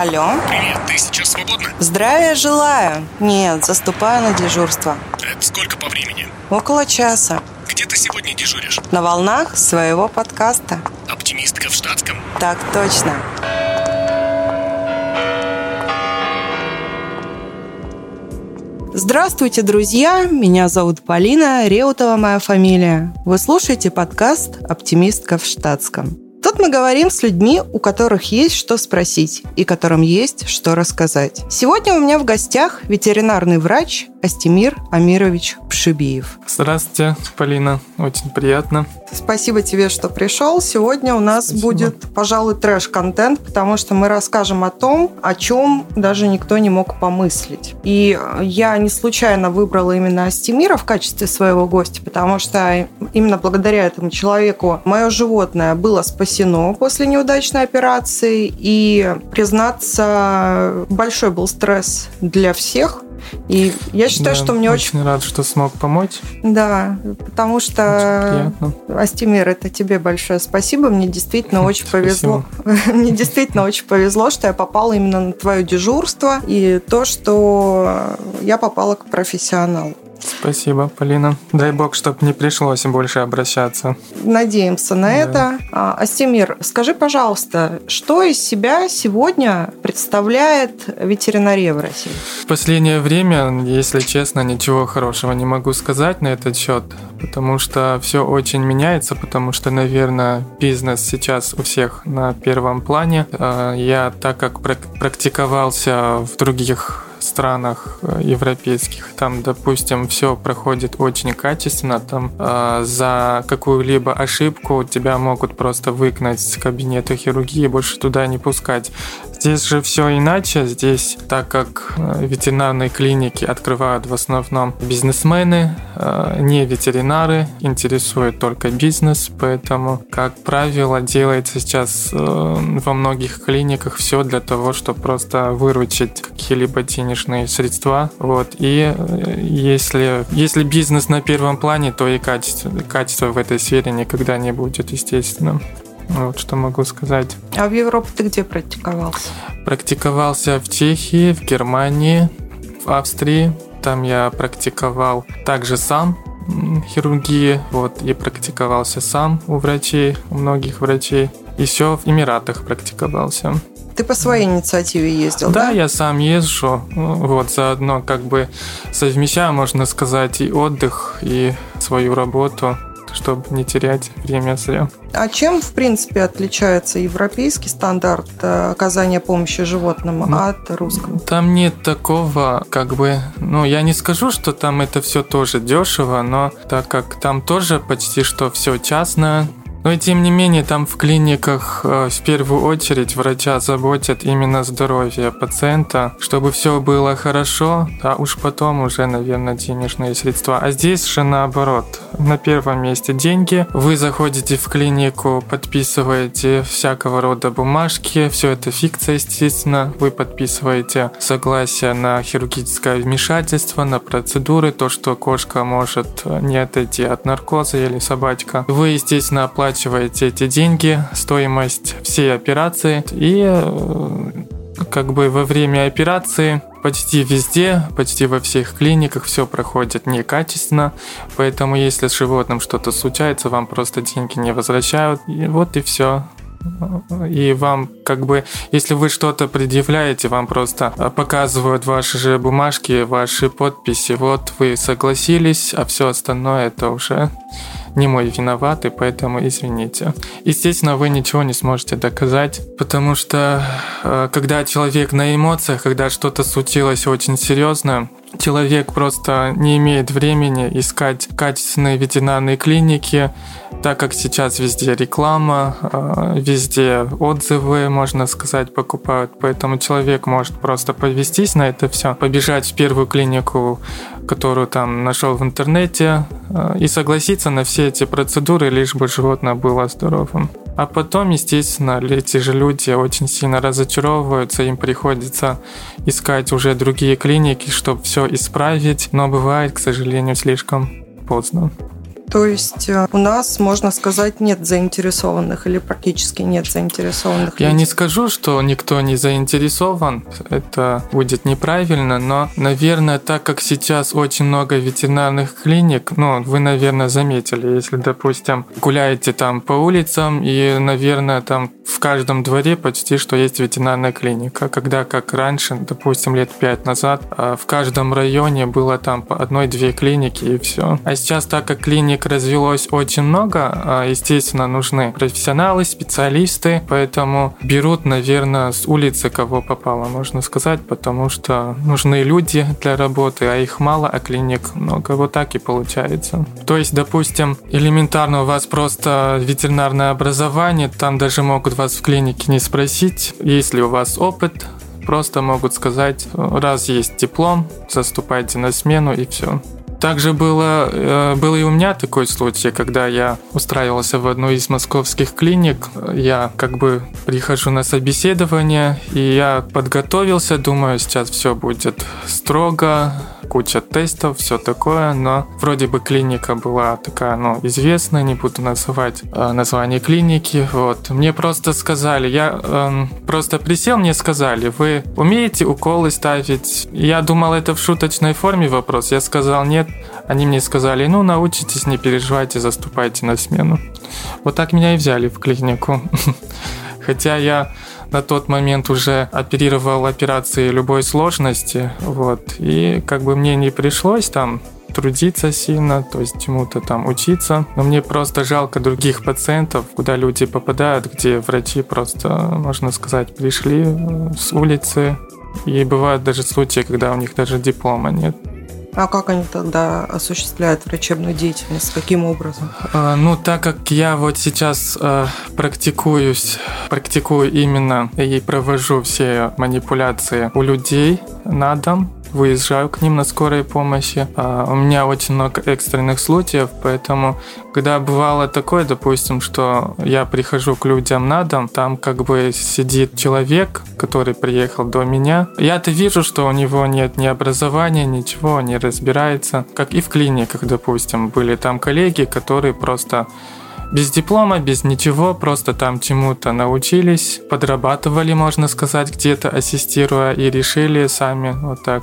Алло. Привет, ты сейчас свободна? Здравия желаю. Нет, заступаю на дежурство. Это сколько по времени? Около часа. Где ты сегодня дежуришь? На волнах своего подкаста. Оптимистка в штатском? Так точно. Здравствуйте, друзья! Меня зовут Полина, Реутова моя фамилия. Вы слушаете подкаст «Оптимистка в штатском». Мы говорим с людьми, у которых есть что спросить и которым есть что рассказать. Сегодня у меня в гостях ветеринарный врач Астемир Амирович Пшибиев. Здравствуйте, Полина. Очень приятно. Спасибо тебе, что пришел. Сегодня у нас Спасибо. будет, пожалуй, трэш-контент, потому что мы расскажем о том, о чем даже никто не мог помыслить. И я не случайно выбрала именно Астемира в качестве своего гостя, потому что именно благодаря этому человеку мое животное было спасено после неудачной операции. И, признаться, большой был стресс для всех, и я считаю, да, что мне очень... Очень рад, что смог помочь. Да, потому что, Астемир, это тебе большое спасибо. Мне действительно очень повезло. Мне действительно очень повезло, что я попала именно на твое дежурство и то, что я попала к профессионалу. Спасибо, Полина. Дай бог, чтобы не пришлось больше обращаться. Надеемся на да. это. А, Астемир, скажи, пожалуйста, что из себя сегодня представляет ветеринария в России? В последнее время, если честно, ничего хорошего не могу сказать на этот счет, потому что все очень меняется, потому что, наверное, бизнес сейчас у всех на первом плане. А, я, так как практиковался в других странах э, европейских, там, допустим, все проходит очень качественно, там э, за какую-либо ошибку тебя могут просто выгнать с кабинета хирургии и больше туда не пускать. Здесь же все иначе. Здесь, так как э, ветеринарные клиники открывают в основном бизнесмены, э, не ветеринары, интересует только бизнес, поэтому, как правило, делается сейчас э, во многих клиниках все для того, чтобы просто выручить какие-либо денежные средства. Вот. И если, если бизнес на первом плане, то и качество, качество в этой сфере никогда не будет, естественно. Вот что могу сказать. А в Европе ты где практиковался? Практиковался в Чехии, в Германии, в Австрии. Там я практиковал также сам хирургии, вот, и практиковался сам у врачей, у многих врачей. Еще в Эмиратах практиковался. Ты по своей инициативе ездил, да? Да, я сам езжу. Вот, заодно как бы совмещаю, можно сказать, и отдых, и свою работу чтобы не терять время зря. А чем, в принципе, отличается европейский стандарт э, оказания помощи животным ну, от русского? Там нет такого, как бы, ну, я не скажу, что там это все тоже дешево, но так как там тоже почти что все частное, но и тем не менее, там в клиниках э, в первую очередь врача заботят именно здоровье пациента, чтобы все было хорошо, а уж потом уже, наверное, денежные средства. А здесь же наоборот. На первом месте деньги. Вы заходите в клинику, подписываете всякого рода бумажки, все это фикция, естественно. Вы подписываете согласие на хирургическое вмешательство, на процедуры, то, что кошка может не отойти от наркоза или собачка. Вы, естественно, оплачиваете оплачиваете эти деньги, стоимость всей операции. И э, как бы во время операции почти везде, почти во всех клиниках все проходит некачественно, поэтому если с животным что-то случается, вам просто деньги не возвращают, и вот и все. И вам как бы, если вы что-то предъявляете, вам просто показывают ваши же бумажки, ваши подписи, вот вы согласились, а все остальное это уже не мой виноват, и поэтому извините. Естественно, вы ничего не сможете доказать, потому что э, когда человек на эмоциях, когда что-то случилось очень серьезно, человек просто не имеет времени искать качественные ветеринарные клиники, так как сейчас везде реклама, э, везде отзывы, можно сказать, покупают, поэтому человек может просто повестись на это все, побежать в первую клинику, которую там нашел в интернете, э, и согласиться на все эти процедуры, лишь бы животное было здоровым. А потом, естественно, эти же люди очень сильно разочаровываются, им приходится искать уже другие клиники, чтобы все исправить, но бывает, к сожалению, слишком поздно. То есть э, у нас, можно сказать, нет заинтересованных или практически нет заинтересованных Я людей. не скажу, что никто не заинтересован, это будет неправильно, но, наверное, так как сейчас очень много ветеринарных клиник, ну, вы, наверное, заметили, если, допустим, гуляете там по улицам, и, наверное, там в каждом дворе почти что есть ветеринарная клиника, когда, как раньше, допустим, лет пять назад, а, в каждом районе было там по одной-две клиники и все. А сейчас, так как клиник развелось очень много, а, естественно, нужны профессионалы, специалисты, поэтому берут, наверное, с улицы кого попало, можно сказать, потому что нужны люди для работы, а их мало, а клиник много. Вот так и получается. То есть, допустим, элементарно у вас просто ветеринарное образование, там даже могут вас в клинике не спросить, есть ли у вас опыт, просто могут сказать, раз есть диплом, заступайте на смену и все. Также было, э, был и у меня такой случай, когда я устраивался в одну из московских клиник. Я как бы прихожу на собеседование, и я подготовился, думаю, сейчас все будет строго, куча тестов, все такое, но вроде бы клиника была такая, ну, известная, не буду называть э, название клиники, вот. Мне просто сказали, я э, просто присел, мне сказали, вы умеете уколы ставить? Я думал, это в шуточной форме вопрос, я сказал нет, они мне сказали, ну, научитесь, не переживайте, заступайте на смену. Вот так меня и взяли в клинику. Хотя я на тот момент уже оперировал операции любой сложности, вот, и как бы мне не пришлось там трудиться сильно, то есть чему-то там учиться. Но мне просто жалко других пациентов, куда люди попадают, где врачи просто, можно сказать, пришли с улицы. И бывают даже случаи, когда у них даже диплома нет. А как они тогда осуществляют врачебную деятельность? Каким образом? А, ну, так как я вот сейчас э, практикуюсь, практикую именно и провожу все манипуляции у людей на дом, выезжаю к ним на скорой помощи. А, у меня очень много экстренных случаев, поэтому когда бывало такое, допустим, что я прихожу к людям на дом, там как бы сидит человек, который приехал до меня. Я-то вижу, что у него нет ни образования, ничего, не разбирается. Как и в клиниках, допустим, были там коллеги, которые просто без диплома, без ничего, просто там чему-то научились, подрабатывали, можно сказать, где-то ассистируя и решили сами вот так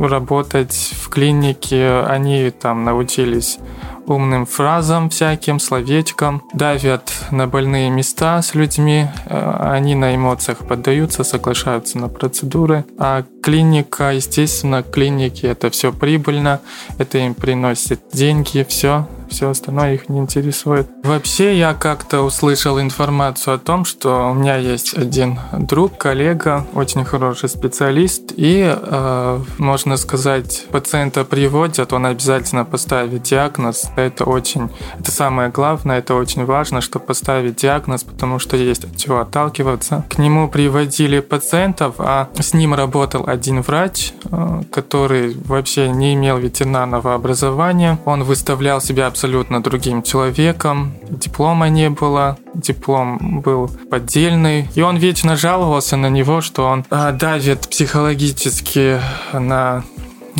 работать в клинике. Они там научились умным фразам всяким, словечкам, давят на больные места с людьми, э, они на эмоциях поддаются, соглашаются на процедуры, а клиника, естественно, клиники это все прибыльно, это им приносит деньги, все, все остальное их не интересует. Вообще я как-то услышал информацию о том, что у меня есть один друг, коллега, очень хороший специалист, и, э, можно сказать, пациента приводят, он обязательно поставит диагноз, это очень, это самое главное, это очень важно, чтобы поставить диагноз, потому что есть от чего отталкиваться. К нему приводили пациентов, а с ним работал один врач, э, который вообще не имел ветеринарного образования. Он выставлял себя абсолютно другим человеком, диплома не было, диплом был поддельный, и он вечно жаловался на него, что он э, давит психологически на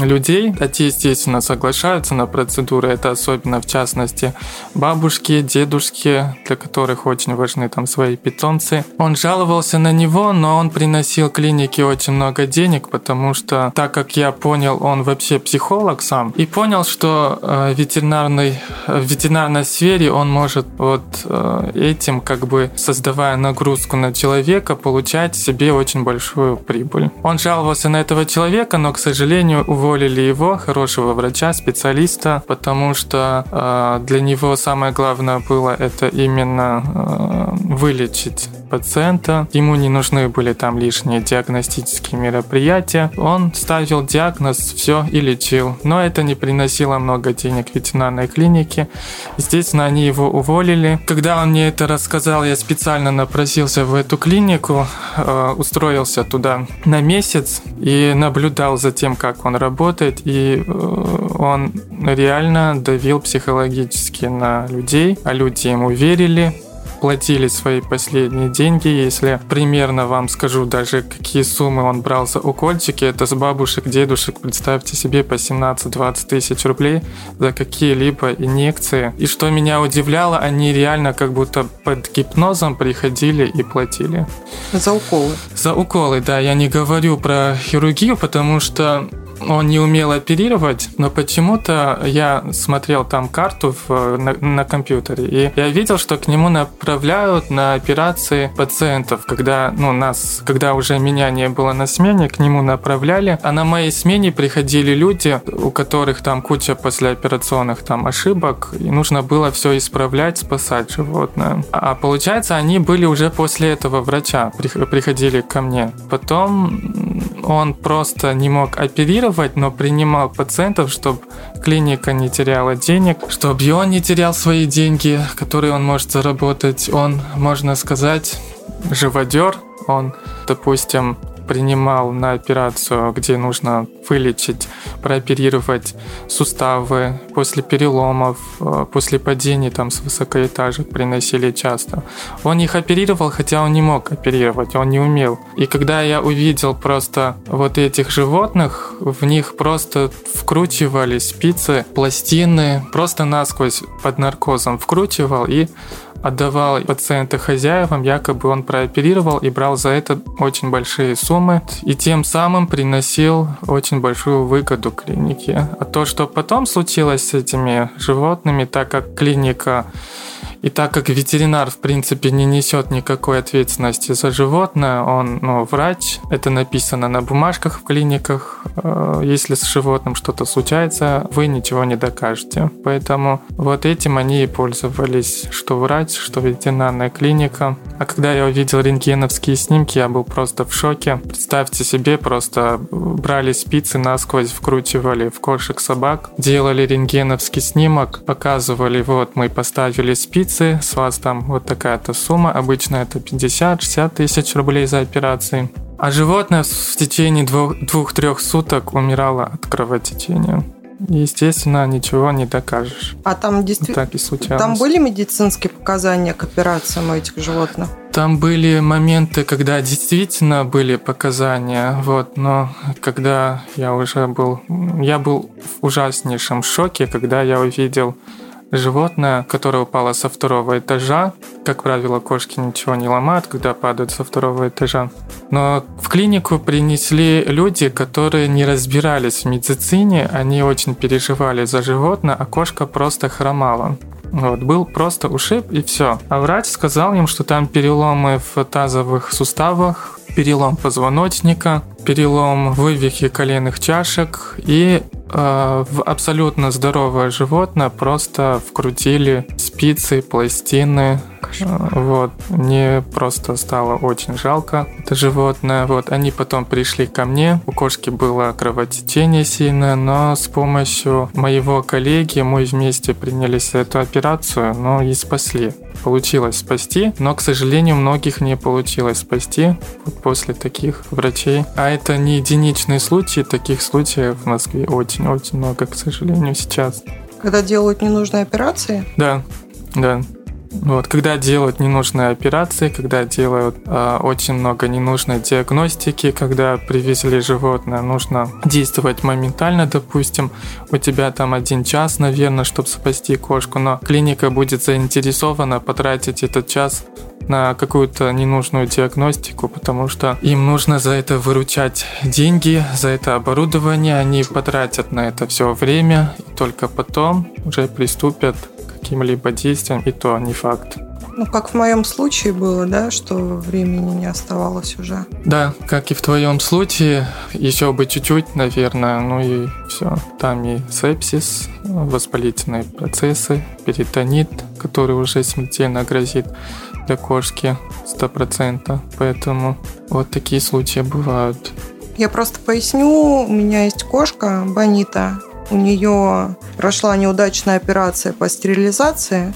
людей. Эти, естественно, соглашаются на процедуры. Это особенно, в частности, бабушки, дедушки, для которых очень важны там свои питомцы. Он жаловался на него, но он приносил клинике очень много денег, потому что, так как я понял, он вообще психолог сам, и понял, что э, ветеринарный, в ветеринарной сфере он может вот э, этим, как бы создавая нагрузку на человека, получать себе очень большую прибыль. Он жаловался на этого человека, но, к сожалению, уволился уволили его, хорошего врача, специалиста, потому что э, для него самое главное было это именно э, вылечить пациента. Ему не нужны были там лишние диагностические мероприятия. Он ставил диагноз, все и лечил. Но это не приносило много денег ветеринарной клинике. Естественно, они его уволили. Когда он мне это рассказал, я специально напросился в эту клинику, э, устроился туда на месяц и наблюдал за тем, как он работает и э, он реально давил психологически на людей, а люди ему верили, платили свои последние деньги. Если примерно вам скажу даже, какие суммы он брал за укольчики, это с бабушек, дедушек, представьте себе, по 17-20 тысяч рублей за какие-либо инъекции. И что меня удивляло, они реально как будто под гипнозом приходили и платили. За уколы? За уколы, да. Я не говорю про хирургию, потому что он не умел оперировать, но почему-то я смотрел там карту в, на, на компьютере, и я видел, что к нему направляют на операции пациентов, когда, ну, нас, когда уже меня не было на смене, к нему направляли, а на моей смене приходили люди, у которых там куча послеоперационных там ошибок, и нужно было все исправлять, спасать животное. А получается, они были уже после этого врача, приходили ко мне. Потом он просто не мог оперировать, но принимал пациентов, чтобы клиника не теряла денег, чтобы и он не терял свои деньги, которые он может заработать. Он, можно сказать, живодер. Он, допустим, принимал на операцию, где нужно вылечить, прооперировать суставы после переломов, э, после падений там с высокоэтажек приносили часто. Он их оперировал, хотя он не мог оперировать, он не умел. И когда я увидел просто вот этих животных, в них просто вкручивали спицы, пластины, просто насквозь под наркозом вкручивал и отдавал пациента хозяевам, якобы он прооперировал и брал за это очень большие суммы и тем самым приносил очень большую выгоду клинике. А то, что потом случилось с этими животными, так как клиника и так как ветеринар, в принципе, не несет никакой ответственности за животное, он ну, врач, это написано на бумажках в клиниках, э, если с животным что-то случается, вы ничего не докажете. Поэтому вот этим они и пользовались, что врач, что ветеринарная клиника. А когда я увидел рентгеновские снимки, я был просто в шоке. Представьте себе, просто брали спицы насквозь, вкручивали в кошек собак, делали рентгеновский снимок, показывали, вот мы поставили спицы, операции, с вас там вот такая-то сумма, обычно это 50-60 тысяч рублей за операции. А животное в течение двух-трех суток умирало от кровотечения. Естественно, ничего не докажешь. А там действительно... Так и случалось. Там были медицинские показания к операциям этих животных? Там были моменты, когда действительно были показания, вот, но когда я уже был... Я был в ужаснейшем шоке, когда я увидел животное, которое упало со второго этажа. Как правило, кошки ничего не ломают, когда падают со второго этажа. Но в клинику принесли люди, которые не разбирались в медицине, они очень переживали за животное, а кошка просто хромала. Вот, был просто ушиб и все. А врач сказал им, что там переломы в тазовых суставах, перелом позвоночника, перелом вывихи коленных чашек и в абсолютно здоровое животное просто вкрутили спицы, пластины. Э, вот, мне просто стало очень жалко это животное. Вот, они потом пришли ко мне. У кошки было кровотечение сильное, но с помощью моего коллеги мы вместе принялись эту операцию, но и спасли. Получилось спасти, но, к сожалению, многих не получилось спасти вот после таких врачей. А это не единичные случаи, таких случаев в Москве очень-очень много, к сожалению, сейчас. Когда делают ненужные операции? Да, да. Вот, когда делают ненужные операции, когда делают э, очень много ненужной диагностики, когда привезли животное, нужно действовать моментально, допустим, у тебя там один час, наверное, чтобы спасти кошку, но клиника будет заинтересована потратить этот час на какую-то ненужную диагностику, потому что им нужно за это выручать деньги, за это оборудование, они потратят на это все время, и только потом уже приступят каким-либо действиям, и то не факт. Ну, как в моем случае было, да, что времени не оставалось уже. Да, как и в твоем случае, еще бы чуть-чуть, наверное, ну и все. Там и сепсис, воспалительные процессы, перитонит, который уже смертельно грозит для кошки 100%. Поэтому вот такие случаи бывают. Я просто поясню, у меня есть кошка Бонита, у нее прошла неудачная операция по стерилизации.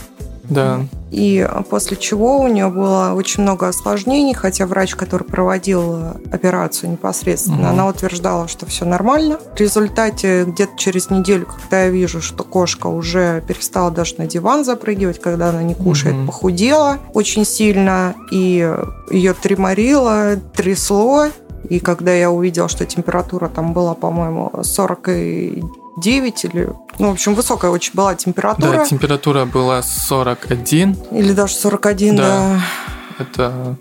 Да. и после чего у нее было очень много осложнений, хотя врач, который проводил операцию непосредственно, угу. она утверждала, что все нормально. В результате где-то через неделю, когда я вижу, что кошка уже перестала даже на диван запрыгивать, когда она не кушает, угу. похудела очень сильно, и ее треморило, трясло, и когда я увидела, что температура там была, по-моему, 49 или... Ну, в общем, высокая очень была температура. Да, температура была 41. Или даже 41, да. да. Это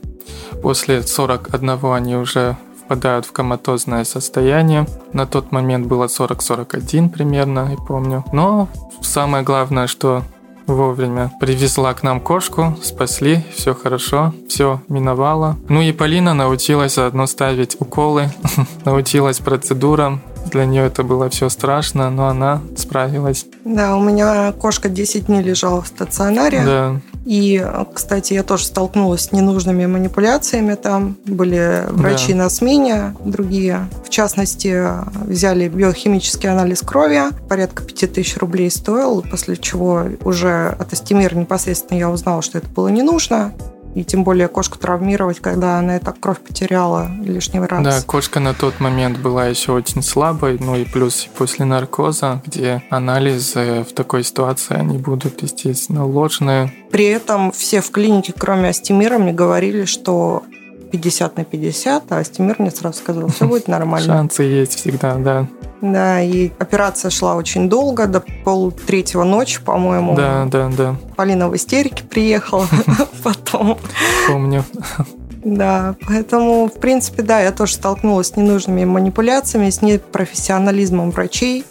после 41 они уже впадают в коматозное состояние. На тот момент было 40-41 примерно, я помню. Но самое главное, что вовремя. Привезла к нам кошку, спасли, все хорошо, все миновало. Ну и Полина научилась заодно ставить уколы, научилась процедурам. Для нее это было все страшно, но она справилась. Да, у меня кошка 10 дней лежала в стационаре. Да. И, кстати, я тоже столкнулась с ненужными манипуляциями там. Были врачи да. на смене, другие. В частности, взяли биохимический анализ крови. Порядка 5000 рублей стоил, после чего уже от Астемира непосредственно я узнала, что это было не нужно. И тем более кошку травмировать, когда она и так кровь потеряла лишний раз. Да, кошка на тот момент была еще очень слабой, ну и плюс после наркоза, где анализы в такой ситуации, они будут, естественно, ложные. При этом все в клинике, кроме Астемира, мне говорили, что 50 на 50, а Астемир мне сразу сказал, все будет нормально. Шансы есть всегда, да. Да, и операция шла очень долго, до полутретьего ночи, по-моему. Да, да, да. Полина в истерике приехала потом. Помню. Да, поэтому, в принципе, да, я тоже столкнулась с ненужными манипуляциями, с непрофессионализмом врачей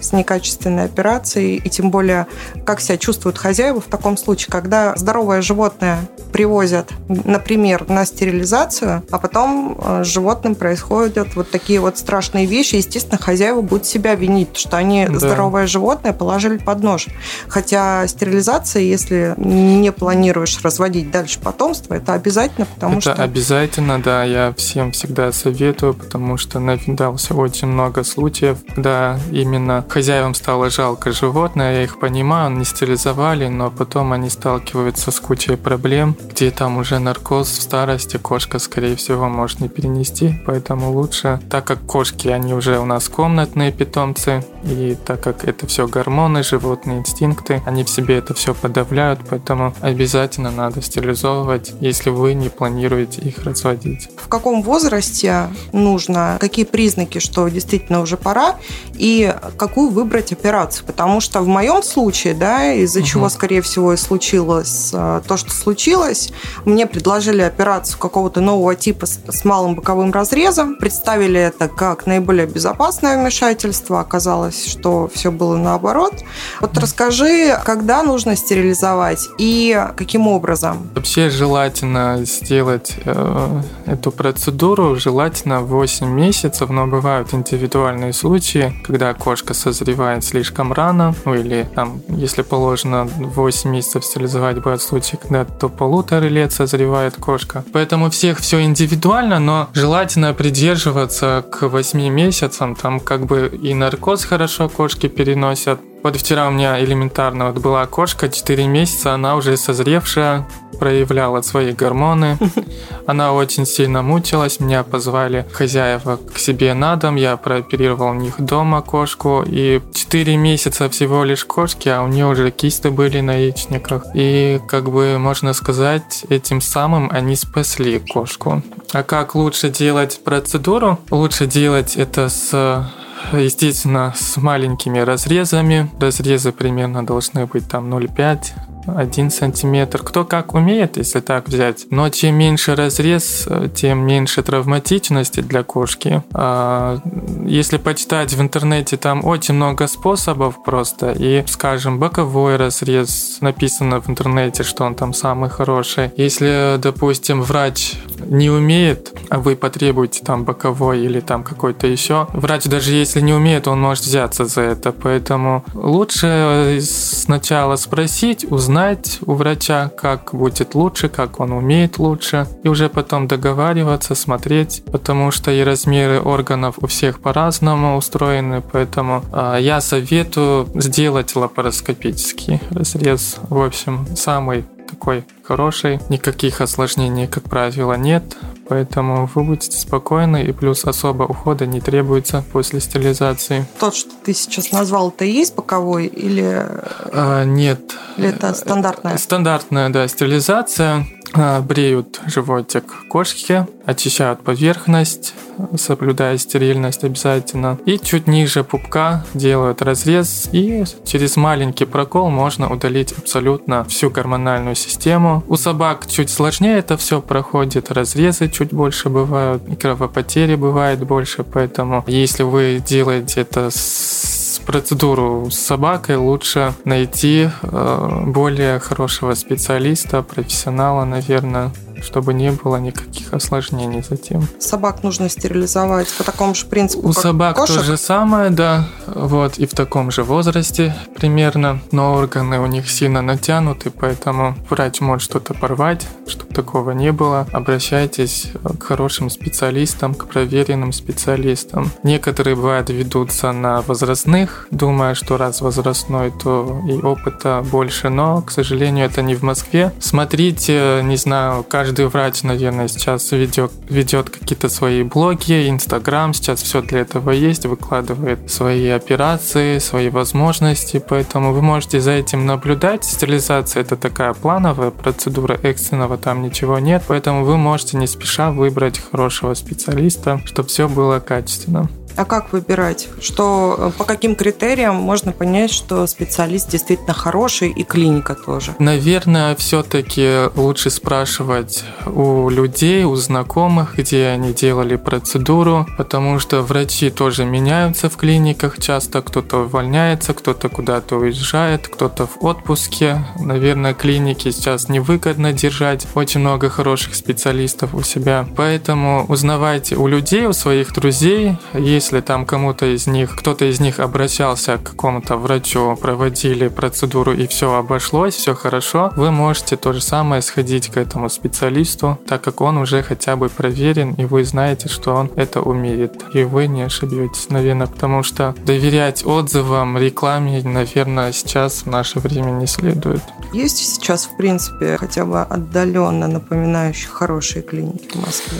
с некачественной операцией, и тем более, как себя чувствуют хозяева в таком случае, когда здоровое животное привозят, например, на стерилизацию, а потом э, с животным происходят вот такие вот страшные вещи. Естественно, хозяева будут себя винить, что они да. здоровое животное положили под нож. Хотя стерилизация, если не планируешь разводить дальше потомство, это обязательно, потому это что... Обязательно, да, я всем всегда советую, потому что навидался очень много случаев, когда именно Хозяевам стало жалко животное, я их понимаю, они стерилизовали, но потом они сталкиваются с кучей проблем, где там уже наркоз в старости кошка, скорее всего, может не перенести, поэтому лучше, так как кошки, они уже у нас комнатные питомцы, и так как это все гормоны, животные инстинкты, они в себе это все подавляют, поэтому обязательно надо стерилизовывать, если вы не планируете их разводить. В каком возрасте нужно, какие признаки, что действительно уже пора, и какую какую выбрать операцию. Потому что в моем случае, да, из-за угу. чего, скорее всего, и случилось э, то, что случилось, мне предложили операцию какого-то нового типа с, с малым боковым разрезом. Представили это как наиболее безопасное вмешательство. Оказалось, что все было наоборот. Вот расскажи, когда нужно стерилизовать и каким образом? Вообще желательно сделать э, эту процедуру, желательно 8 месяцев, но бывают индивидуальные случаи, когда кошка со созревает слишком рано, ну или там, если положено 8 месяцев стерилизовать, бывают случаи, когда до полутора лет созревает кошка. Поэтому всех все индивидуально, но желательно придерживаться к 8 месяцам, там как бы и наркоз хорошо кошки переносят, вот вчера у меня элементарно вот была кошка, 4 месяца, она уже созревшая, проявляла свои гормоны. Она очень сильно мучилась, меня позвали хозяева к себе на дом, я прооперировал у них дома кошку, и 4 месяца всего лишь кошки, а у нее уже кисты были на яичниках. И, как бы, можно сказать, этим самым они спасли кошку. А как лучше делать процедуру? Лучше делать это с естественно, с маленькими разрезами. Разрезы примерно должны быть там 0,5 1 сантиметр. Кто как умеет, если так взять. Но чем меньше разрез, тем меньше травматичности для кошки. А если почитать в интернете, там очень много способов просто. И, скажем, боковой разрез, написано в интернете, что он там самый хороший. Если, допустим, врач не умеет, а вы потребуете там боковой или там какой-то еще, врач даже если не умеет, он может взяться за это. Поэтому лучше сначала спросить, узнать, узнать у врача, как будет лучше, как он умеет лучше, и уже потом договариваться, смотреть, потому что и размеры органов у всех по-разному устроены, поэтому э, я советую сделать лапароскопический разрез. В общем, самый такой хороший. Никаких осложнений, как правило, нет. Поэтому вы будете спокойны, и плюс особо ухода не требуется после стерилизации. Тот, что ты сейчас назвал, это есть боковой или... А, нет. Или это стандартная? Стандартная, да, стерилизация. А, бреют животик кошки, очищают поверхность, соблюдая стерильность обязательно. И чуть ниже пупка делают разрез, и через маленький прокол можно удалить абсолютно всю гормональную систему. У собак чуть сложнее это все проходит, разрезы чуть больше бывают, кровопотери бывает больше, поэтому если вы делаете это с процедуру с собакой лучше найти э, более хорошего специалиста, профессионала, наверное, чтобы не было никаких осложнений затем. Собак нужно стерилизовать по такому же принципу, У собак кошек? то же самое, да, вот, и в таком же возрасте примерно, но органы у них сильно натянуты, поэтому врач может что-то порвать, чтобы такого не было. Обращайтесь к хорошим специалистам, к проверенным специалистам. Некоторые, бывают, ведутся на возрастных, думая, что раз возрастной, то и опыта больше, но, к сожалению, это не в Москве. Смотрите, не знаю, каждый каждый врач, наверное, сейчас ведет, ведет какие-то свои блоги, Инстаграм, сейчас все для этого есть, выкладывает свои операции, свои возможности, поэтому вы можете за этим наблюдать. Стерилизация это такая плановая процедура, экстренного там ничего нет, поэтому вы можете не спеша выбрать хорошего специалиста, чтобы все было качественно. А как выбирать? Что, по каким критериям можно понять, что специалист действительно хороший и клиника тоже? Наверное, все-таки лучше спрашивать у людей, у знакомых, где они делали процедуру, потому что врачи тоже меняются в клиниках часто. Кто-то увольняется, кто-то куда-то уезжает, кто-то в отпуске. Наверное, клиники сейчас невыгодно держать очень много хороших специалистов у себя. Поэтому узнавайте у людей, у своих друзей, если там кому-то из них, кто-то из них обращался к какому-то врачу, проводили процедуру и все обошлось, все хорошо, вы можете то же самое сходить к этому специалисту, так как он уже хотя бы проверен, и вы знаете, что он это умеет, и вы не ошибетесь, наверное, потому что доверять отзывам, рекламе, наверное, сейчас в наше время не следует. Есть сейчас, в принципе, хотя бы отдаленно напоминающие хорошие клиники в Москве?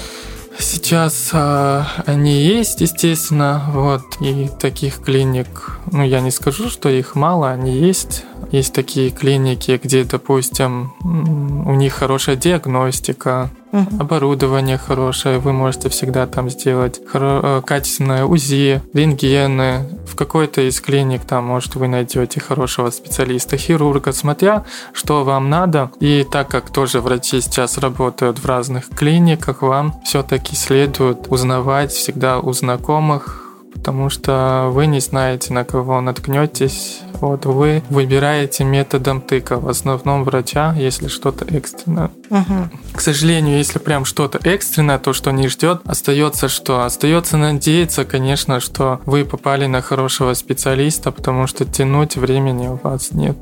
Сейчас э, они есть, естественно, вот, и таких клиник, ну, я не скажу, что их мало, они есть. Есть такие клиники, где, допустим, у них хорошая диагностика, Угу. Оборудование хорошее, вы можете всегда там сделать хоро- э, качественное УЗИ, рентгены. В какой-то из клиник там, может, вы найдете хорошего специалиста, хирурга, смотря, что вам надо. И так как тоже врачи сейчас работают в разных клиниках, вам все-таки следует узнавать всегда у знакомых, потому что вы не знаете, на кого наткнетесь. Вот вы выбираете методом тыка, в основном врача, если что-то экстренное. Угу. К сожалению, если прям что-то экстренное, то, что не ждет, остается что? Остается надеяться, конечно, что вы попали на хорошего специалиста, потому что тянуть времени у вас нет.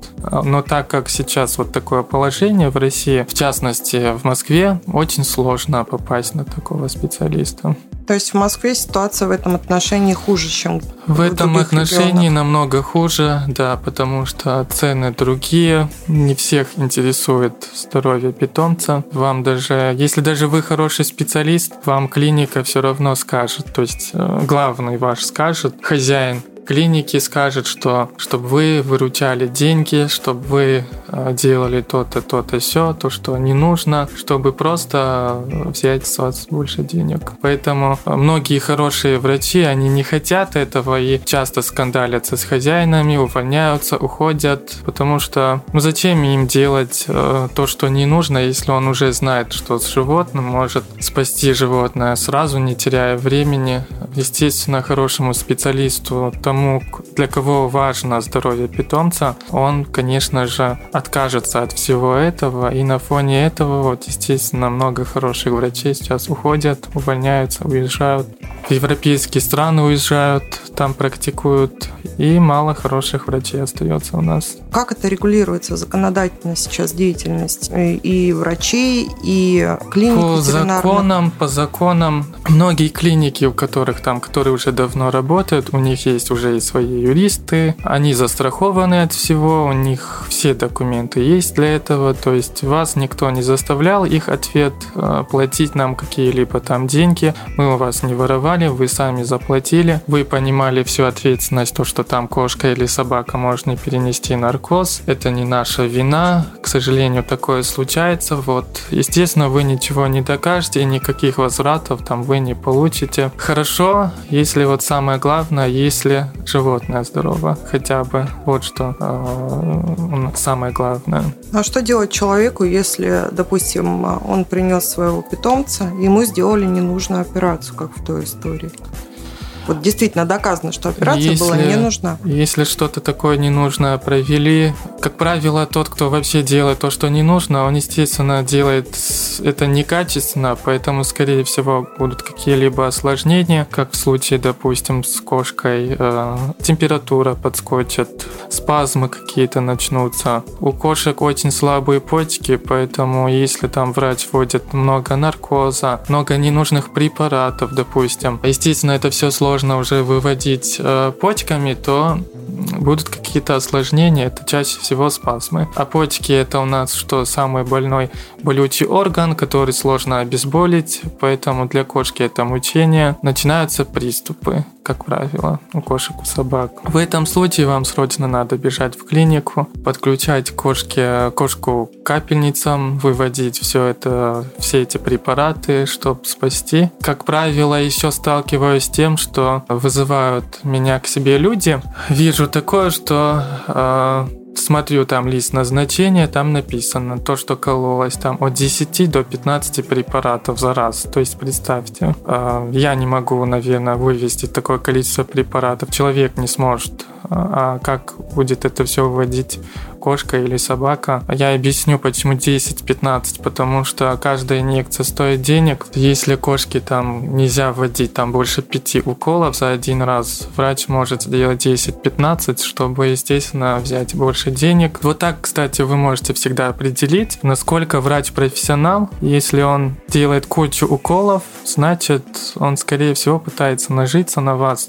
Но так как сейчас вот такое положение в России, в частности в Москве, очень сложно попасть на такого специалиста. То есть в Москве ситуация в этом отношении хуже, чем в, в этом отношении регионах. намного хуже, да, потому что цены другие, не всех интересует здоровье питомца. Вам даже, если даже вы хороший специалист, вам клиника все равно скажет, то есть э, главный ваш скажет, хозяин клиники скажет, что чтобы вы выручали деньги, чтобы вы э, делали то-то, то-то, все, то, что не нужно, чтобы просто взять с вас больше денег. Поэтому многие хорошие врачи, они не хотят этого и часто скандалятся с хозяинами, увольняются, уходят, потому что ну зачем им делать э, то, что не нужно, если он уже знает, что с животным может спасти животное сразу, не теряя времени. Естественно, хорошему специалисту тому тому, для кого важно здоровье питомца, он, конечно же, откажется от всего этого. И на фоне этого, вот, естественно, много хороших врачей сейчас уходят, увольняются, уезжают. в европейские страны уезжают, там практикуют, и мало хороших врачей остается у нас. Как это регулируется законодательно сейчас деятельность и врачей, и клиник По законам, по законам, многие клиники, у которых там, которые уже давно работают, у них есть уже и свои юристы, они застрахованы от всего, у них все документы есть для этого, то есть вас никто не заставлял их ответ э, платить нам какие-либо там деньги, мы у вас не воровали, вы сами заплатили, вы понимали всю ответственность, то, что там кошка или собака может не перенести наркоз, это не наша вина, к сожалению, такое случается, вот, естественно, вы ничего не докажете, никаких возвратов там вы не получите. Хорошо, если вот самое главное, если животное здорово, хотя бы, вот что э, самое главное. А что делать человеку, если, допустим, он принес своего питомца, ему сделали ненужную операцию, как в той истории? Вот действительно доказано, что операция если, была не нужна. Если что-то такое ненужное провели, как правило, тот, кто вообще делает то, что не нужно, он, естественно, делает это некачественно, поэтому, скорее всего, будут какие-либо осложнения, как в случае, допустим, с кошкой, э, температура подскочит, спазмы какие-то начнутся. У кошек очень слабые почки, поэтому если там врач вводит много наркоза, много ненужных препаратов, допустим, естественно, это все сложно можно уже выводить э, почками, то будут какие-то осложнения, это чаще всего спазмы. А почки это у нас что, самый больной болючий орган, который сложно обезболить, поэтому для кошки это мучение. Начинаются приступы, как правило, у кошек, у собак. В этом случае вам срочно надо бежать в клинику, подключать кошке, кошку к капельницам, выводить все это, все эти препараты, чтобы спасти. Как правило, еще сталкиваюсь с тем, что вызывают меня к себе люди, вижу такое, что э, смотрю там лист назначения, там написано то, что кололось там от 10 до 15 препаратов за раз. То есть представьте, э, я не могу, наверное, вывести такое количество препаратов, человек не сможет. А как будет это все выводить кошка или собака. Я объясню, почему 10-15, потому что каждая инъекция стоит денег. Если кошки там нельзя вводить там больше 5 уколов за один раз, врач может сделать 10-15, чтобы, естественно, взять больше денег. Вот так, кстати, вы можете всегда определить, насколько врач профессионал. Если он делает кучу уколов, значит, он, скорее всего, пытается нажиться на вас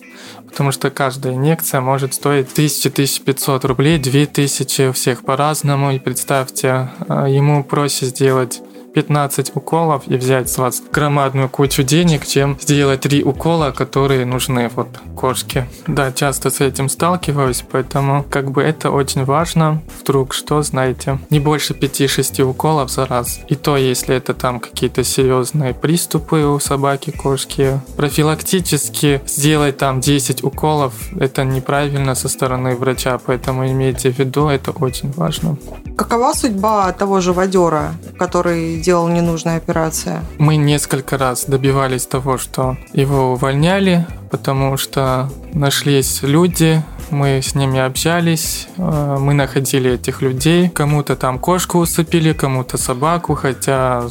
потому что каждая инъекция может стоить 1000-1500 рублей, 2000 у всех по-разному. И представьте, а, ему проще сделать 15 уколов и взять с вас громадную кучу денег, чем сделать 3 укола, которые нужны вот кошке. Да, часто с этим сталкиваюсь, поэтому как бы это очень важно. Вдруг что, знаете, не больше 5-6 уколов за раз. И то, если это там какие-то серьезные приступы у собаки, кошки. Профилактически сделать там 10 уколов, это неправильно со стороны врача, поэтому имейте в виду, это очень важно. Какова судьба того же водера, который делал ненужные операции? Мы несколько раз добивались того, что его увольняли, потому что нашлись люди, мы с ними общались, э, мы находили этих людей. Кому-то там кошку усыпили, кому-то собаку, хотя,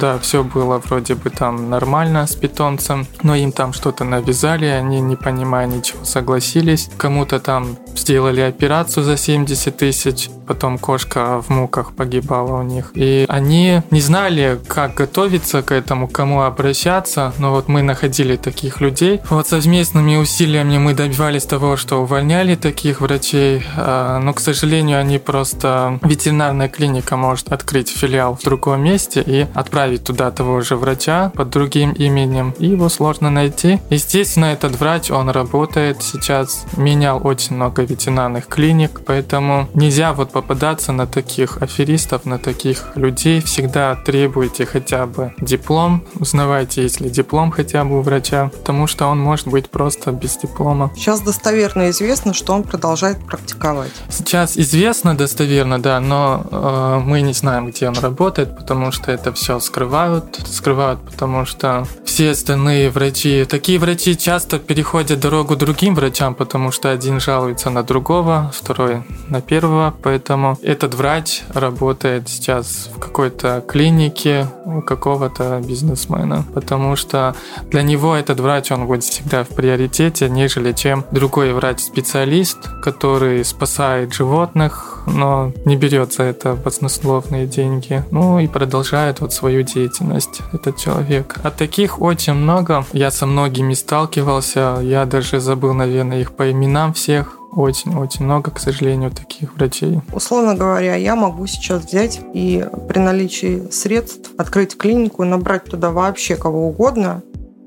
да, все было вроде бы там нормально с питомцем, но им там что-то навязали, они, не понимая ничего, согласились. Кому-то там сделали операцию за 70 тысяч, потом кошка в муках погибала у них. И они не знали, как готовиться к этому, к кому обращаться, но вот мы находили таких людей. Вот совместными усилиями мы добивались того, что увольняли таких врачей, а, но, к сожалению, они просто... Ветеринарная клиника может открыть филиал в другом месте и отправить туда того же врача под другим именем, и его сложно найти. Естественно, этот врач, он работает сейчас, менял очень много ветеринарных клиник, поэтому нельзя вот попадаться на таких аферистов, на таких людей. Всегда требуйте хотя бы диплом, узнавайте, если диплом хотя бы у врача, потому что он может быть просто без диплома. Сейчас достоверно известно, что он продолжает практиковать. Сейчас известно достоверно, да, но э, мы не знаем, где он работает, потому что это все скрывают. Скрывают, потому что все остальные врачи. Такие врачи часто переходят дорогу другим врачам, потому что один жалуется на другого, второй на первого. Поэтому этот врач работает сейчас в какой-то клинике у какого-то бизнесмена, потому что для него этот врач, он будет всегда в приоритете, нежели чем другой врач-специалист, который спасает животных, но не берет за это баснословные деньги. Ну и продолжает вот свою деятельность этот человек. А таких очень много. Я со многими сталкивался. Я даже забыл, наверное, их по именам всех. Очень-очень много, к сожалению, таких врачей. Условно говоря, я могу сейчас взять и при наличии средств открыть клинику набрать туда вообще кого угодно,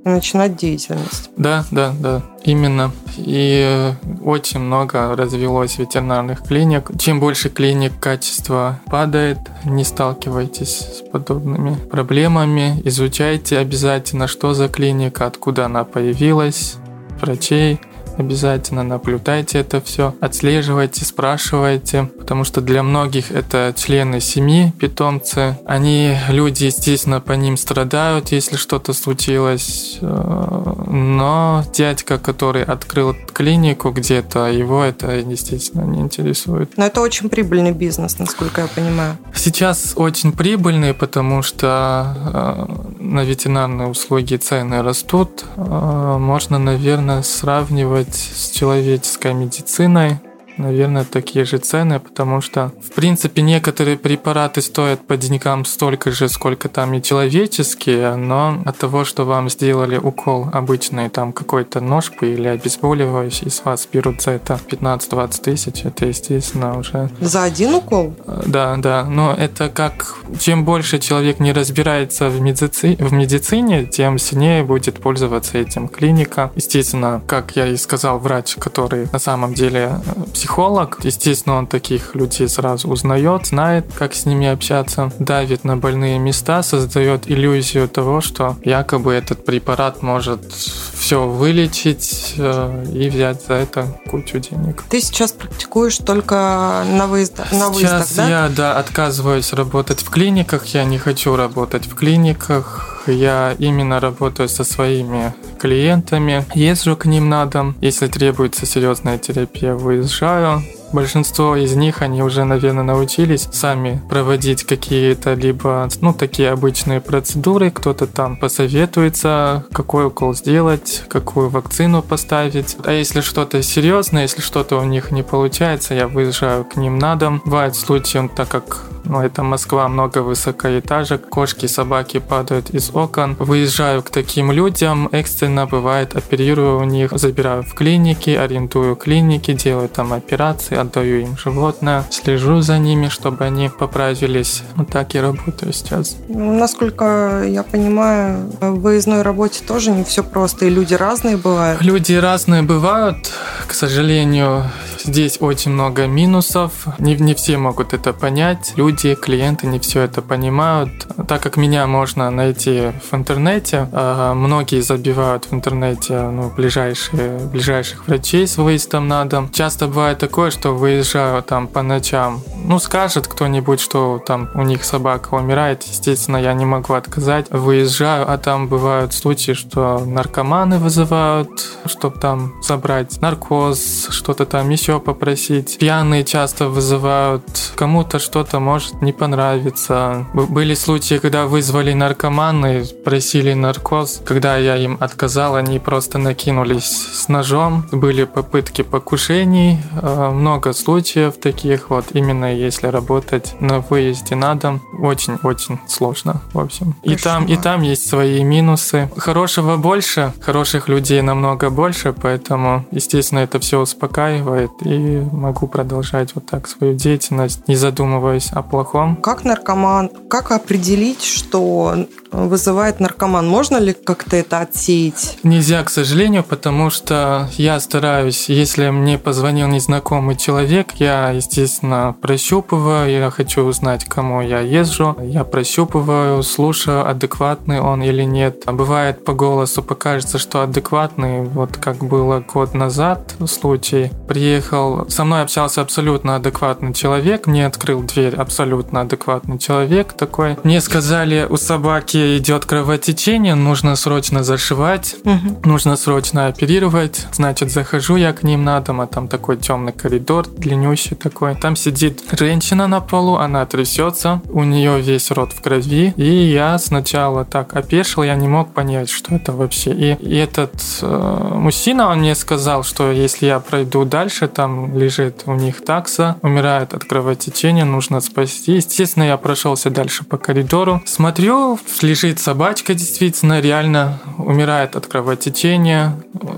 начинать деятельность. Да, да, да, именно. И э, очень много развелось ветеринарных клиник. Чем больше клиник качество падает, не сталкивайтесь с подобными проблемами. Изучайте обязательно, что за клиника, откуда она появилась, врачей, обязательно наблюдайте это все, отслеживайте, спрашивайте, потому что для многих это члены семьи, питомцы. Они, люди, естественно, по ним страдают, если что-то случилось, э, но дядька, который открыл клинику где-то, его это, естественно, не интересует. Но это очень прибыльный бизнес, насколько я понимаю. Сейчас очень прибыльный, потому что э, на ветеринарные услуги цены растут. Э, можно, наверное, сравнивать сравнивать с человеческой медициной, наверное, такие же цены, потому что, в принципе, некоторые препараты стоят по деньгам столько же, сколько там и человеческие, но от того, что вам сделали укол обычный, там какой-то нож или обезболивающий, с вас берут за это 15-20 тысяч, это, естественно, уже... За один укол? Да, да, но это как... Чем больше человек не разбирается в, медици... в медицине, тем сильнее будет пользоваться этим клиника. Естественно, как я и сказал, врач, который на самом деле психолог, психолог. Естественно, он таких людей сразу узнает, знает, как с ними общаться, давит на больные места, создает иллюзию того, что якобы этот препарат может все вылечить э, и взять за это кучу денег. Ты сейчас практикуешь только на, выезд... на выездах, Сейчас я, да, отказываюсь работать в клиниках, я не хочу работать в клиниках, я именно работаю со своими клиентами, езжу к ним на дом. Если требуется серьезная терапия, выезжаю. Большинство из них, они уже, наверное, научились сами проводить какие-то либо, ну, такие обычные процедуры. Кто-то там посоветуется, какой укол сделать, какую вакцину поставить. А если что-то серьезное, если что-то у них не получается, я выезжаю к ним на дом. Бывает случаи, так как ну, это Москва, много высокоэтажек, кошки, собаки падают из окон. Выезжаю к таким людям, экстренно бывает, оперирую у них, забираю в клиники, арендую клиники, делаю там операции, отдаю им животное, слежу за ними, чтобы они поправились. Вот так и работаю сейчас. Ну, насколько я понимаю, в выездной работе тоже не все просто, и люди разные бывают. Люди разные бывают, к сожалению, здесь очень много минусов. Не, не все могут это понять. Люди, клиенты не все это понимают. Так как меня можно найти в интернете, а, многие забивают в интернете ну, ближайшие, ближайших врачей с выездом на дом. Часто бывает такое, что выезжаю там по ночам. Ну, скажет кто-нибудь, что там у них собака умирает. Естественно, я не могу отказать. Выезжаю, а там бывают случаи, что наркоманы вызывают, чтобы там забрать наркоз, что-то там еще попросить. Пьяные часто вызывают. Кому-то что-то может не понравиться. Были случаи, когда вызвали наркоманы, просили наркоз. Когда я им отказал, они просто накинулись с ножом. Были попытки покушений. Э, много случаев таких. Вот именно если работать на выезде на дом, очень-очень сложно, в общем. И там, и там есть свои минусы. Хорошего больше, хороших людей намного больше, поэтому, естественно, это все успокаивает и могу продолжать вот так свою деятельность, не задумываясь о плохом. Как наркоман, как определить, что вызывает наркоман? Можно ли как-то это отсеять? Нельзя, к сожалению, потому что я стараюсь, если мне позвонил незнакомый человек, я, естественно, прощупываю, я хочу узнать, кому я езжу, я прощупываю, слушаю, адекватный он или нет. А бывает по голосу покажется, что адекватный, вот как было год назад случай. Приехал, со мной общался абсолютно адекватный человек, мне открыл дверь абсолютно адекватный человек такой. Мне сказали, у собаки идет кровотечение, нужно срочно зашивать, Мгм. нужно срочно оперировать. Значит, захожу я к ним на дом, а там такой темный коридор, длиннющий такой. Там сидит женщина на полу, она трясется, у нее весь рот в крови. И я сначала так опешил, я не мог понять, что это вообще. И, и этот э, мужчина, он мне сказал, что если я пройду дальше, там лежит у них такса, умирает от кровотечения, нужно спасти. Естественно, я прошелся дальше по коридору. Смотрю, лежит собачка, действительно, реально умирает от кровотечения.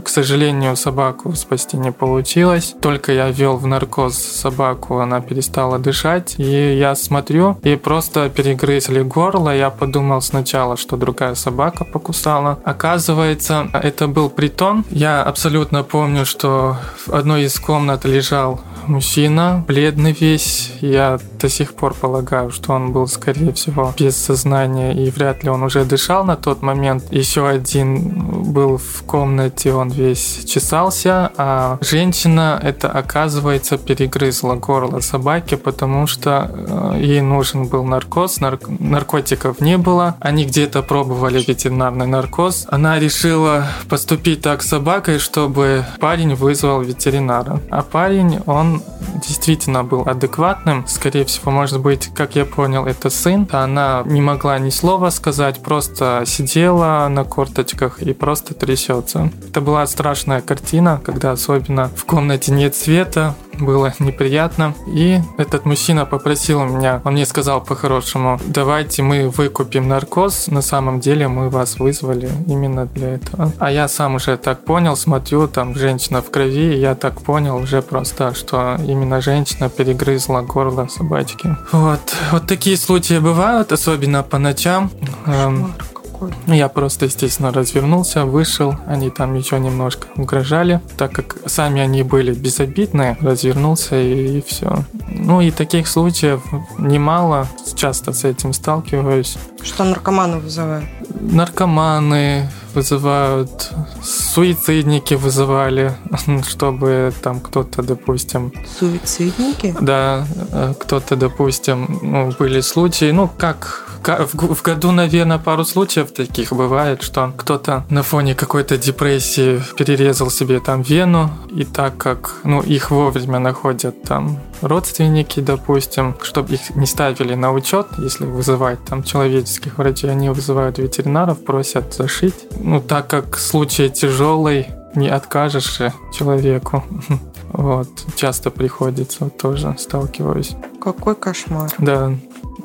К сожалению, собаку спасти не получилось. Только я ввел в наркоз собаку, она перестала дышать. И я смотрю, и просто перегрызли горло. Я подумал сначала, что другая собака покусала. Оказывается, это был притон. Я абсолютно помню, что в одной из комнат лежал мужчина, бледный весь. Я до сих пор полагаю, что он был, скорее всего, без сознания, и вряд ли он уже дышал на тот момент. Еще один был в комнате, он весь чесался, а женщина, это оказывается, перегрызла горло собаки, потому что э, ей нужен был наркоз, нар- наркотиков не было. Они где-то пробовали ветеринарный наркоз. Она решила поступить так с собакой, чтобы парень вызвал ветеринара. А парень, он действительно был адекватным. Скорее всего, может быть, как я понял, это сын. Она не могла ни слова сказать, просто сидела на корточках и просто трясется. Это была страшная картина, когда особенно в комнате нет света, было неприятно. И этот мужчина попросил меня, он мне сказал по-хорошему, давайте мы выкупим наркоз, на самом деле мы вас вызвали именно для этого. А я сам уже так понял, смотрю, там женщина в крови, и я так понял уже просто, что именно женщина перегрызла горло собачки. Вот, вот такие случаи бывают, особенно по ночам. Эм, ну, Я просто, естественно, развернулся, вышел. Они там еще немножко угрожали, так как сами они были безобидные. Развернулся и, все. Ну и таких случаев немало. Часто с этим сталкиваюсь. Что наркоманы вызывают? Наркоманы вызывают, суицидники вызывали, чтобы там кто-то, допустим, Суицидники? да, э, кто-то, допустим, ну, были случаи, ну, как ка- в году, наверное, пару случаев таких бывает, что кто-то на фоне какой-то депрессии перерезал себе там вену, и так как, ну, их вовремя находят там родственники, допустим, чтобы их не ставили на учет, если вызывать там человеческих врачей, они вызывают ветеринаров, просят зашить. Ну, так как случай тяжелый, не откажешь же человеку. Вот, часто приходится, тоже сталкиваюсь. Какой кошмар. Да,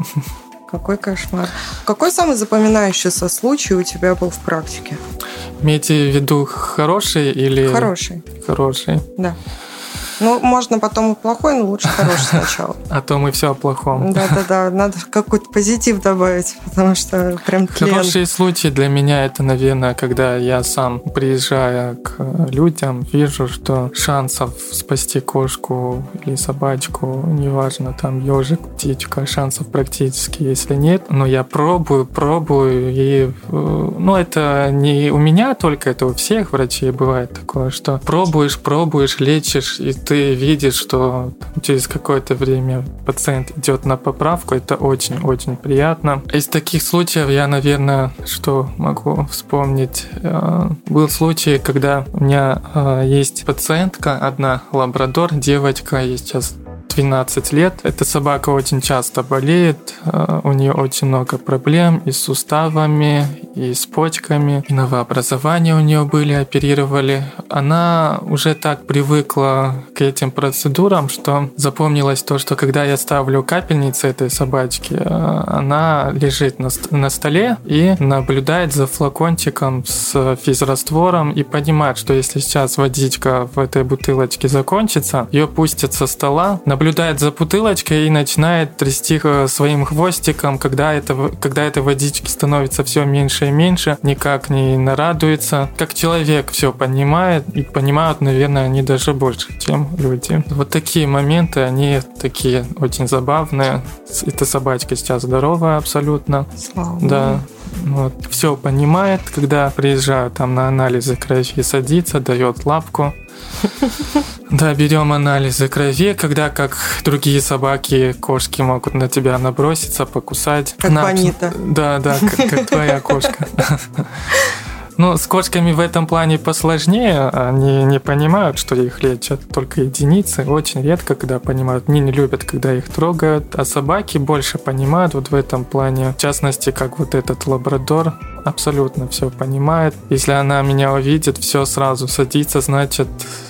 Какой кошмар. Какой самый запоминающийся случай у тебя был в практике? имейте в виду хороший или Хороший, хороший? да. Ну, можно потом и плохой, но лучше хороший сначала. А то мы все о плохом. Да-да-да, надо какой-то позитив добавить, потому что прям тлен. Хороший случай для меня это, наверное, когда я сам, приезжая к людям, вижу, что шансов спасти кошку или собачку, неважно, там ежик, птичка, шансов практически, если нет, но я пробую, пробую, и, э, ну, это не у меня только, это у всех врачей бывает такое, что пробуешь, пробуешь, лечишь, и ты видишь, что через какое-то время пациент идет на поправку, это очень-очень приятно. Из таких случаев я, наверное, что могу вспомнить, э, был случай, когда у меня э, есть пациентка, одна лабрадор, девочка, ей сейчас 12 лет. Эта собака очень часто болеет, э, у нее очень много проблем и с суставами, и с почками, и новообразования у нее были, оперировали. Она уже так привыкла к этим процедурам, что запомнилось то, что когда я ставлю капельницы этой собачки, э, она лежит на, на столе и наблюдает за флакончиком с физраствором и понимает, что если сейчас водичка в этой бутылочке закончится, ее пустят со стола, наблюдает за бутылочкой и начинает трясти э, своим хвостиком, когда, это, когда этой водички становится все меньше и меньше, никак не нарадуется. Как человек все понимает, и понимают, наверное, они даже больше, чем люди. Вот такие моменты, они такие очень забавные. Эта собачка сейчас здоровая абсолютно. Слава. Да. Вот, все понимает, когда приезжаю там на анализы крови, садится, дает лапку. Да, берем анализы крови, когда как другие собаки, кошки могут на тебя наброситься, покусать. Как На- Бонита. Да, да, как, как твоя кошка. Ну, с кошками в этом плане посложнее. Они не понимают, что их лечат только единицы. Очень редко, когда понимают. Они не любят, когда их трогают. А собаки больше понимают вот в этом плане. В частности, как вот этот лабрадор абсолютно все понимает. Если она меня увидит, все сразу садится, значит,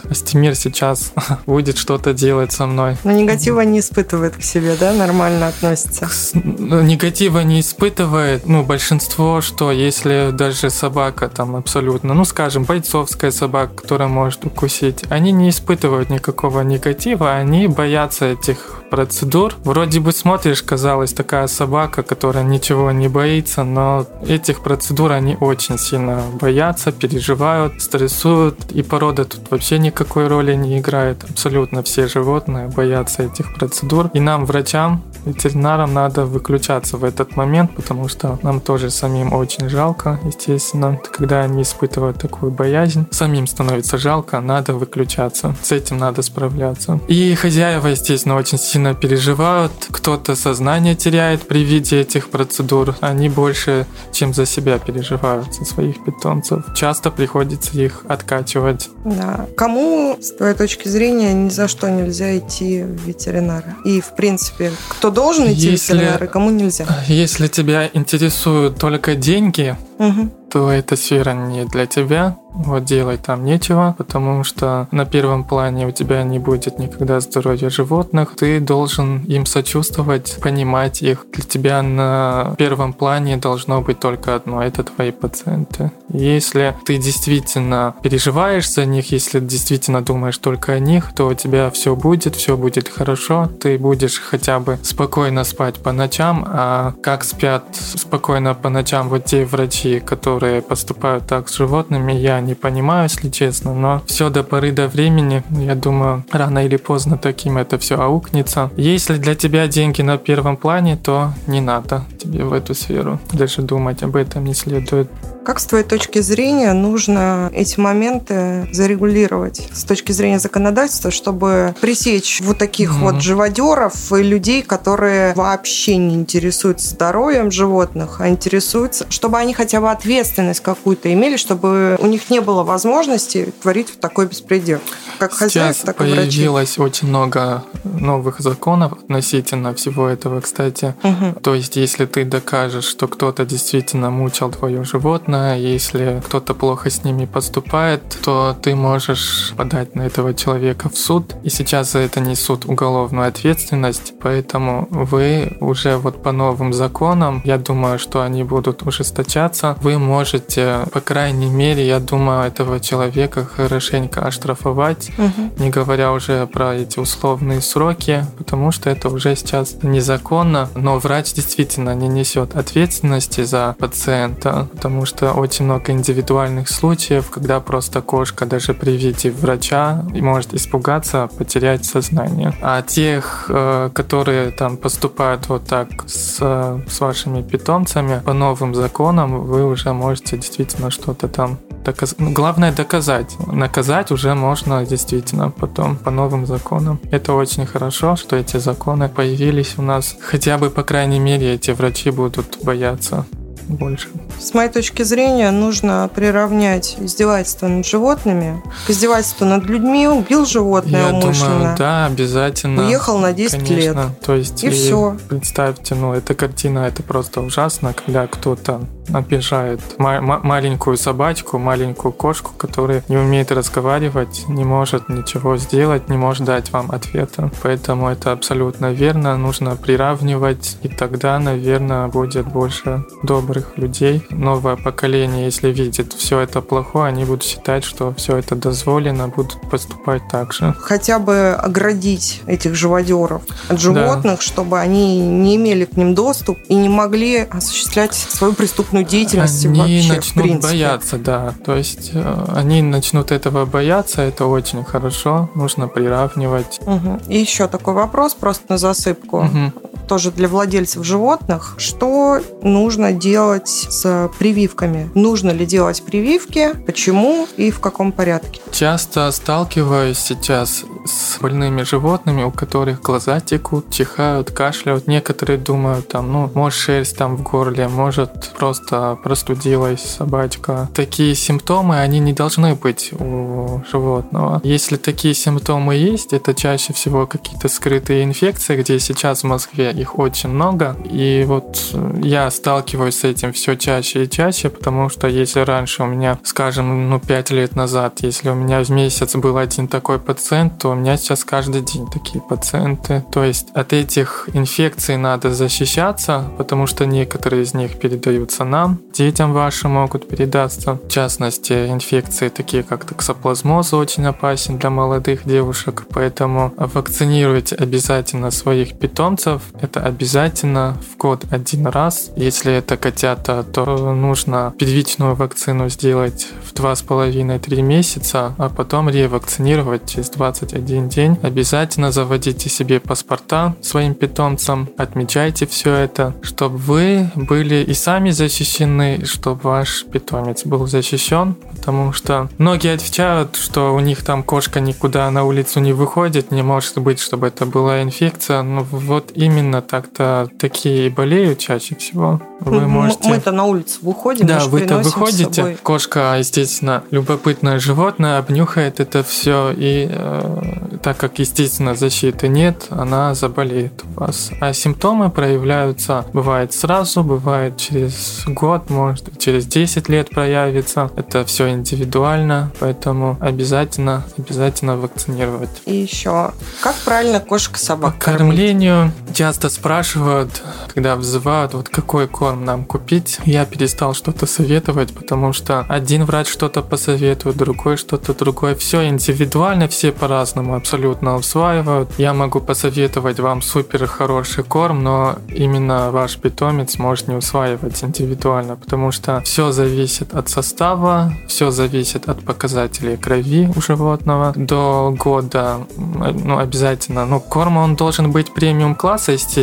Астемир сейчас будет что-то делать со мной. Но негатива не испытывает к себе, да? Нормально относится. Ну, негатива не испытывает, ну, большинство, что если даже собака там абсолютно, ну, скажем, бойцовская собака, которая может укусить, они не испытывают никакого негатива, они боятся этих процедур. Вроде бы смотришь, казалось, такая собака, которая ничего не боится, но этих процедур они очень сильно боятся, переживают, стрессуют, и порода тут вообще никакой роли не играет. Абсолютно все животные боятся этих процедур. И нам, врачам, ветеринарам, надо выключаться в этот момент, потому что нам тоже самим очень жалко, естественно, когда они испытывают такую боязнь. Самим становится жалко, надо выключаться. С этим надо справляться. И хозяева, естественно, очень сильно переживают. Кто-то сознание теряет при виде этих процедур. Они больше, чем за себя переживают, за своих питомцев. Часто приходится их откачивать. Да. Кому, с твоей точки зрения, ни за что нельзя идти в ветеринара? И, в принципе, кто должен идти Если- в ветеринара, и кому нельзя? Если тебя интересуют только деньги, Мгм. То эта сфера не для тебя. Вот делать там нечего, потому что на первом плане у тебя не будет никогда здоровья животных. Ты должен им сочувствовать, понимать их. Для тебя на первом плане должно быть только одно – это твои пациенты. Если ты действительно переживаешь за них, если действительно думаешь только о них, то у тебя все будет, все будет хорошо. Ты будешь хотя бы спокойно спать по ночам, а как спят спокойно по ночам вот те врачи, которые поступают так с животными, я не понимаю, если честно, но все до поры до времени, я думаю, рано или поздно таким это все аукнется. Если для тебя деньги на первом плане, то не надо тебе в эту сферу. Даже думать об этом не следует. Как с твоей точки зрения нужно эти моменты зарегулировать с точки зрения законодательства, чтобы пресечь вот таких Мгм. вот живодеров и людей, которые вообще не интересуются здоровьем животных, а интересуются, чтобы они хотя бы ответственность какую-то имели, чтобы у них не было возможности творить вот такой беспредел. Как Сейчас так и врачей. появилось очень много новых законов относительно всего этого, кстати. Мгм. То есть, если ты докажешь, что кто-то действительно мучил твое животное, если кто-то плохо с ними поступает, то ты можешь подать на этого человека в суд. И сейчас за это несут уголовную ответственность, поэтому вы уже вот по новым законам, я думаю, что они будут ужесточаться, вы можете, по крайней мере, я думаю, этого человека хорошенько оштрафовать, Мгм. не говоря уже про эти условные сроки, потому что это уже сейчас незаконно, но врач действительно не несет ответственности за пациента, потому что очень много индивидуальных случаев, когда просто кошка даже при виде врача может испугаться, потерять сознание. А тех, э, которые там поступают вот так с, с вашими питомцами, по новым законам вы уже можете действительно что-то там доказ- ну, Главное доказать. Наказать уже можно действительно потом по новым законам. Это очень хорошо, что эти законы появились у нас. Хотя бы, по крайней мере, эти врачи будут бояться больше. С моей точки зрения, нужно приравнять издевательство над животными к издевательству над людьми, убил животное Я умышленно. думаю, да, обязательно. Уехал на 10 лет. Конечно. То есть И всё. Представьте, ну эта картина, это просто ужасно, когда кто-то обижает ма- ма- маленькую собачку, маленькую кошку, которая не умеет разговаривать, не может ничего сделать, не может дать вам ответа. Поэтому это абсолютно верно, нужно приравнивать, и тогда, наверное, будет больше добрых людей. Новое поколение, если видит все это плохое, они будут считать, что все это дозволено, будут поступать так же. Хотя бы оградить этих живодеров от животных, чтобы они не имели к ним доступ и не могли осуществлять свою преступную деятельность они вообще, в начнут принципе. бояться, да. То есть э, они начнут этого бояться, это очень хорошо, нужно приравнивать. Мгм. И еще такой вопрос просто на засыпку. Мгм. Тоже для владельцев животных, что нужно делать с прививками? Нужно ли делать прививки? Почему и в каком порядке? Часто сталкиваюсь сейчас с больными животными, у которых глаза текут, чихают, кашляют. Некоторые думают, там, ну, может шерсть там в горле, может просто простудилась собачка. Такие симптомы, они не должны быть у животного. Если такие симптомы есть, это чаще всего какие-то скрытые инфекции, где сейчас в Москве их очень много. И вот я сталкиваюсь с этим все чаще и чаще, потому что если раньше у меня, скажем, ну, 5 лет назад, если у меня в месяц был один такой пациент, то у меня сейчас каждый день такие пациенты. То есть от этих инфекций надо защищаться, потому что некоторые из них передаются нам, детям вашим могут передаться. В частности, инфекции такие как токсоплазмоз очень опасен для молодых девушек, поэтому вакцинируйте обязательно своих питомцев. Это обязательно в год один раз. Если это котята, то нужно первичную вакцину сделать в 2,5-3 месяца, а потом ревакцинировать через 21 день. Обязательно заводите себе паспорта своим питомцам, отмечайте все это, чтобы вы были и сами защищены, чтобы ваш питомец был защищен, потому что многие отвечают, что у них там кошка никуда на улицу не выходит, не может быть, чтобы это была инфекция. Но вот именно так-то такие болеют чаще всего. Вы можете... Мы-то на улицу выходим, Да, вы-то выходите. Кошка, естественно, любопытное животное, обнюхает это все, и э, так как, естественно, защиты нет, она заболеет у вас. А симптомы проявляются, бывает сразу, бывает через год, может, через 10 лет проявится. Это все индивидуально, поэтому обязательно, обязательно вакцинировать. И еще, как правильно кошка собак По кормлению часто спрашивают, когда вызывают, вот какой корм нам купить. Я перестал что-то советовать, потому что один врач что-то посоветует, другой что-то другое. Все индивидуально, все по-разному абсолютно усваивают. Я могу посоветовать вам супер хороший корм, но именно ваш питомец может не усваивать индивидуально, потому что все зависит от состава, все зависит от показателей крови у животного. До года, ну, обязательно, ну, корм он должен быть премиум класса, естественно,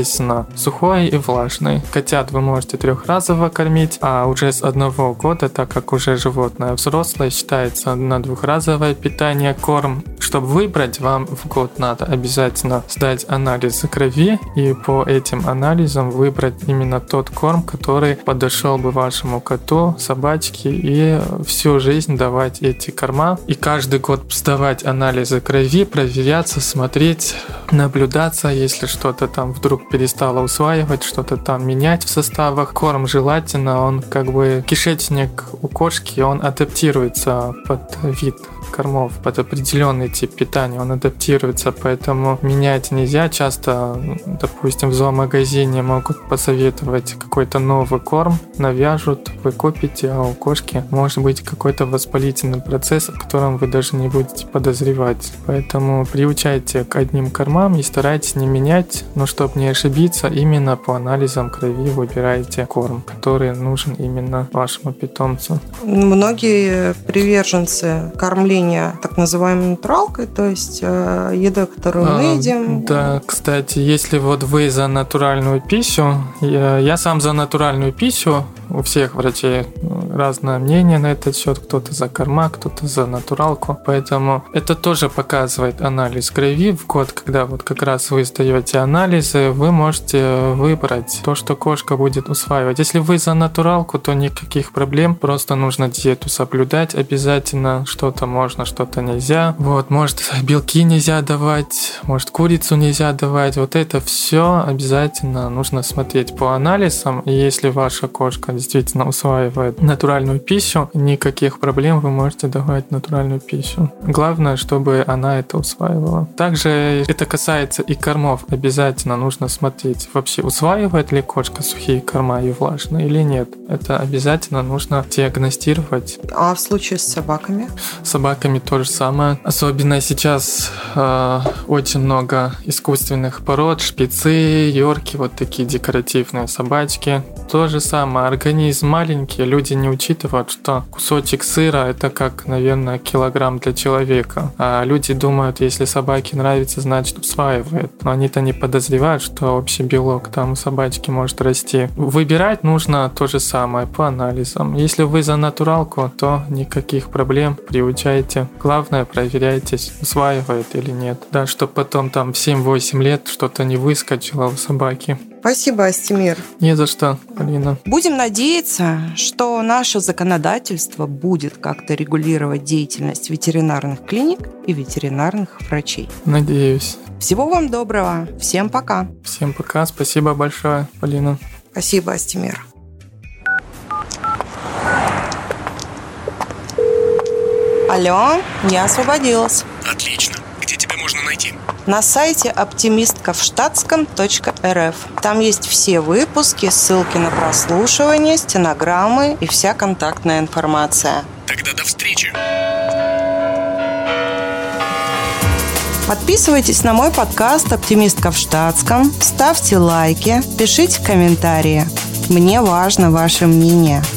сухой и влажный. Котят вы можете трехразово кормить, а уже с одного года, так как уже животное взрослое, считается на двухразовое питание корм. Чтобы выбрать, вам в год надо обязательно сдать анализы крови и по этим анализам выбрать именно тот корм, который подошел бы вашему коту, собачке и всю жизнь давать эти корма. И каждый год сдавать анализы крови, проверяться, смотреть, наблюдаться, если что-то там вдруг перестало усваивать, что-то там менять в составах. Корм желательно, он как бы кишечник у кошки, он адаптируется под вид кормов под определенный тип питания, он адаптируется, поэтому менять нельзя. Часто, допустим, в зоомагазине могут посоветовать какой-то новый корм, навяжут, вы купите, а у кошки может быть какой-то воспалительный процесс, о котором вы даже не будете подозревать. Поэтому приучайте к одним кормам и старайтесь не менять, но чтобы не ошибиться, именно по анализам крови выбирайте корм, который нужен именно вашему питомцу. Многие приверженцы кормления питания так называемой натуралкой, то есть э, еда, которую а, мы едим. Да, кстати, если вот вы за натуральную пищу, я, я сам за натуральную пищу, у всех врачей разное мнение на этот счет, кто-то за корма, кто-то за натуралку, поэтому это тоже показывает анализ крови. В год, когда вот как раз вы сдаете анализы, вы можете выбрать то, что кошка будет усваивать. Если вы за натуралку, то никаких проблем, просто нужно диету соблюдать. Обязательно, что-то можно, что-то нельзя. Вот, может белки нельзя давать, может курицу нельзя давать, вот это все обязательно нужно смотреть по анализам, и если ваша кошка действительно усваивает натуральную пищу, никаких проблем вы можете давать натуральную пищу. Главное, чтобы она это усваивала. Также это касается и кормов. Обязательно нужно смотреть, вообще усваивает ли кошка сухие корма и влажные или нет. Это обязательно нужно диагностировать. А в случае с собаками? С собаками то же самое. Особенно сейчас э, очень много искусственных пород, шпицы, йорки, вот такие декоративные собачки. То же самое, организм маленький, люди не учитывают, что кусочек сыра это как, наверное, килограмм для человека. А люди думают, если собаке нравится, значит усваивает. Но они-то не подозревают, что общий белок там у собачки может расти. Выбирать нужно то же самое по анализам. Если вы за натуралку, то никаких проблем, приучайте. Главное, проверяйте, усваивает или нет. Да, чтобы потом там в 7-8 лет что-то не выскочило у собаки. Спасибо, Астемир. Не за что, Алина. Будем надеяться, что наше законодательство будет как-то регулировать деятельность ветеринарных клиник и ветеринарных врачей. Надеюсь. Всего вам доброго. Всем пока. Всем пока. Спасибо большое, Полина. Спасибо, Астемир. Алло, я освободилась. Можно найти? На сайте оптимистковштатском.рф. Там есть все выпуски, ссылки на прослушивание, стенограммы и вся контактная информация. Тогда до встречи. Подписывайтесь на мой подкаст «Оптимистка в штатском», ставьте лайки, пишите комментарии. Мне важно ваше мнение –